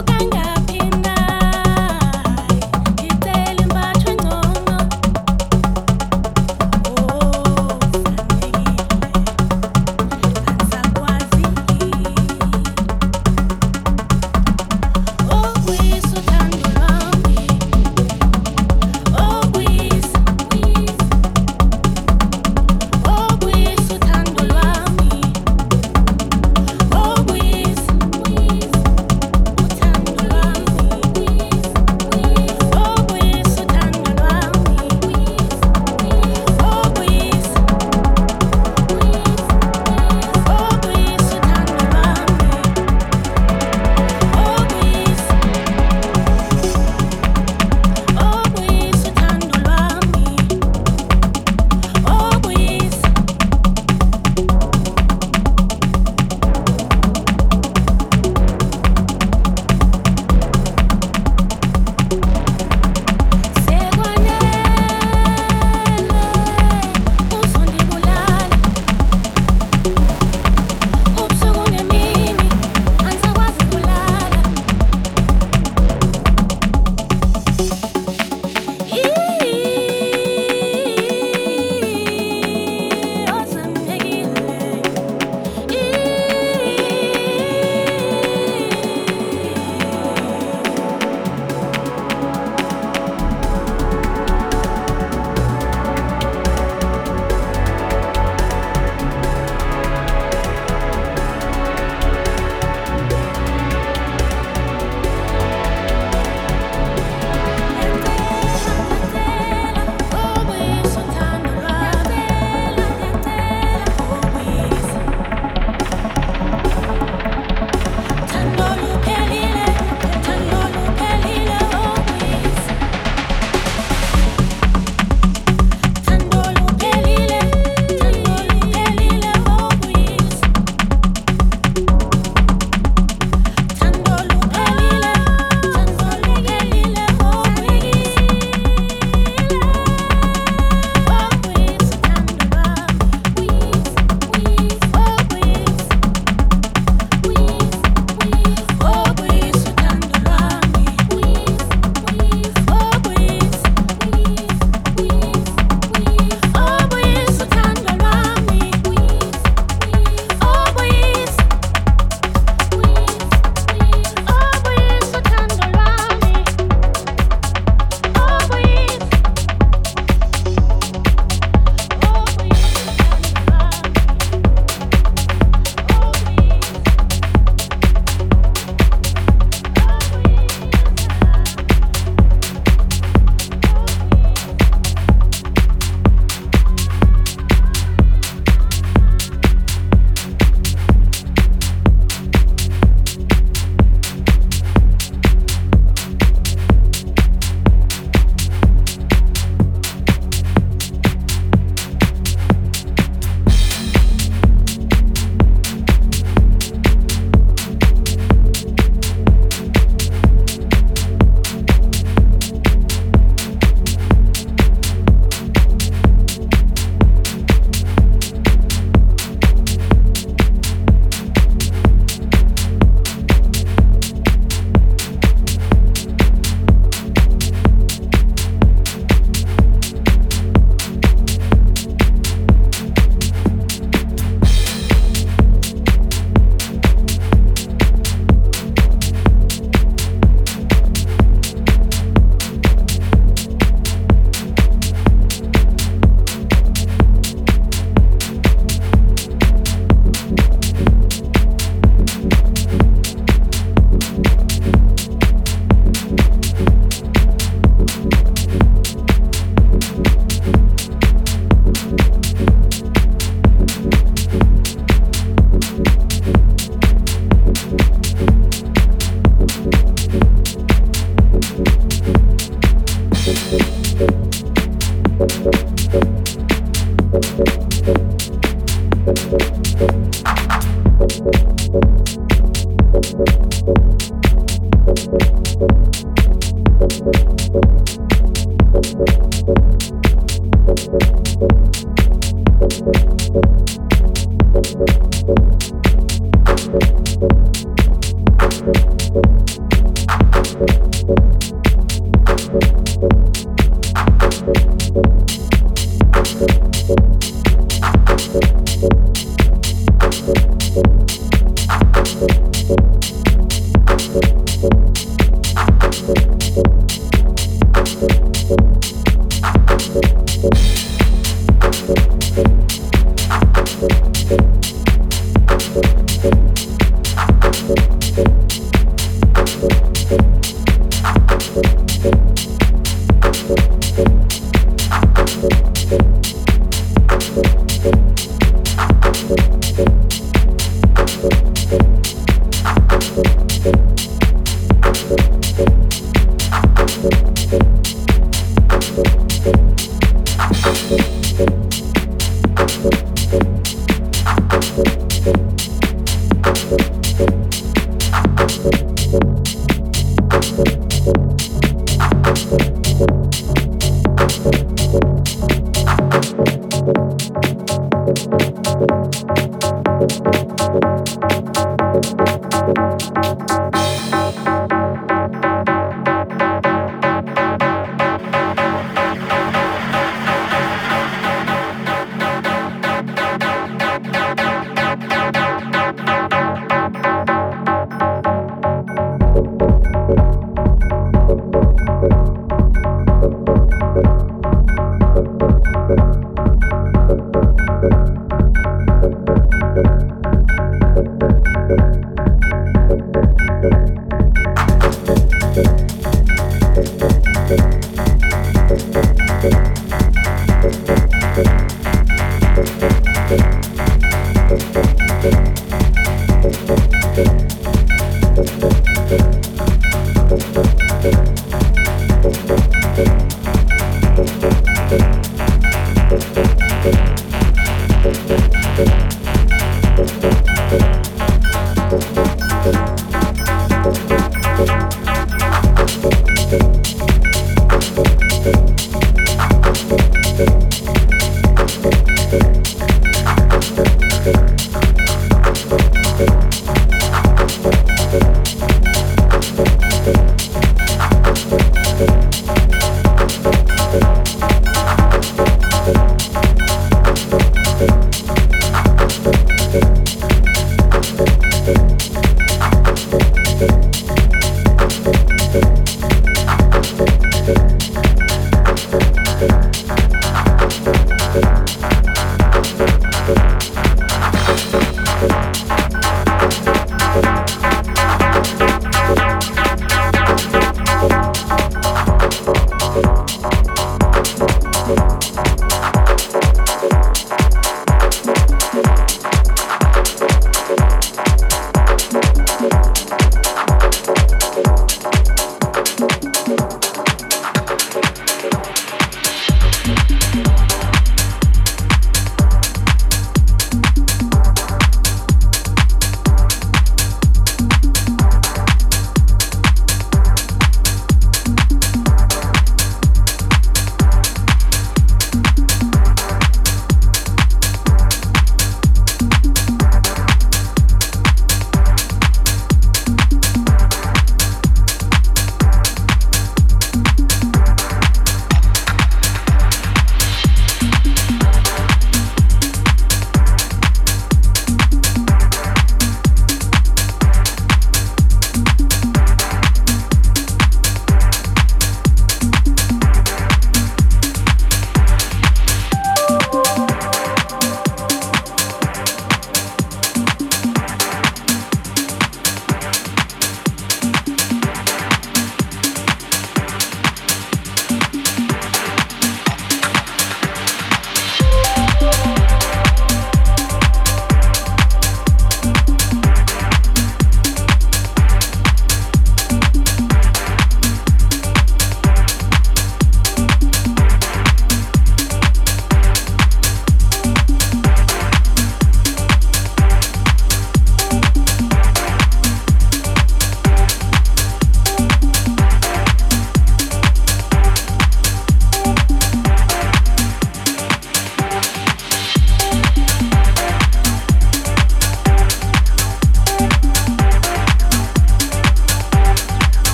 Loco.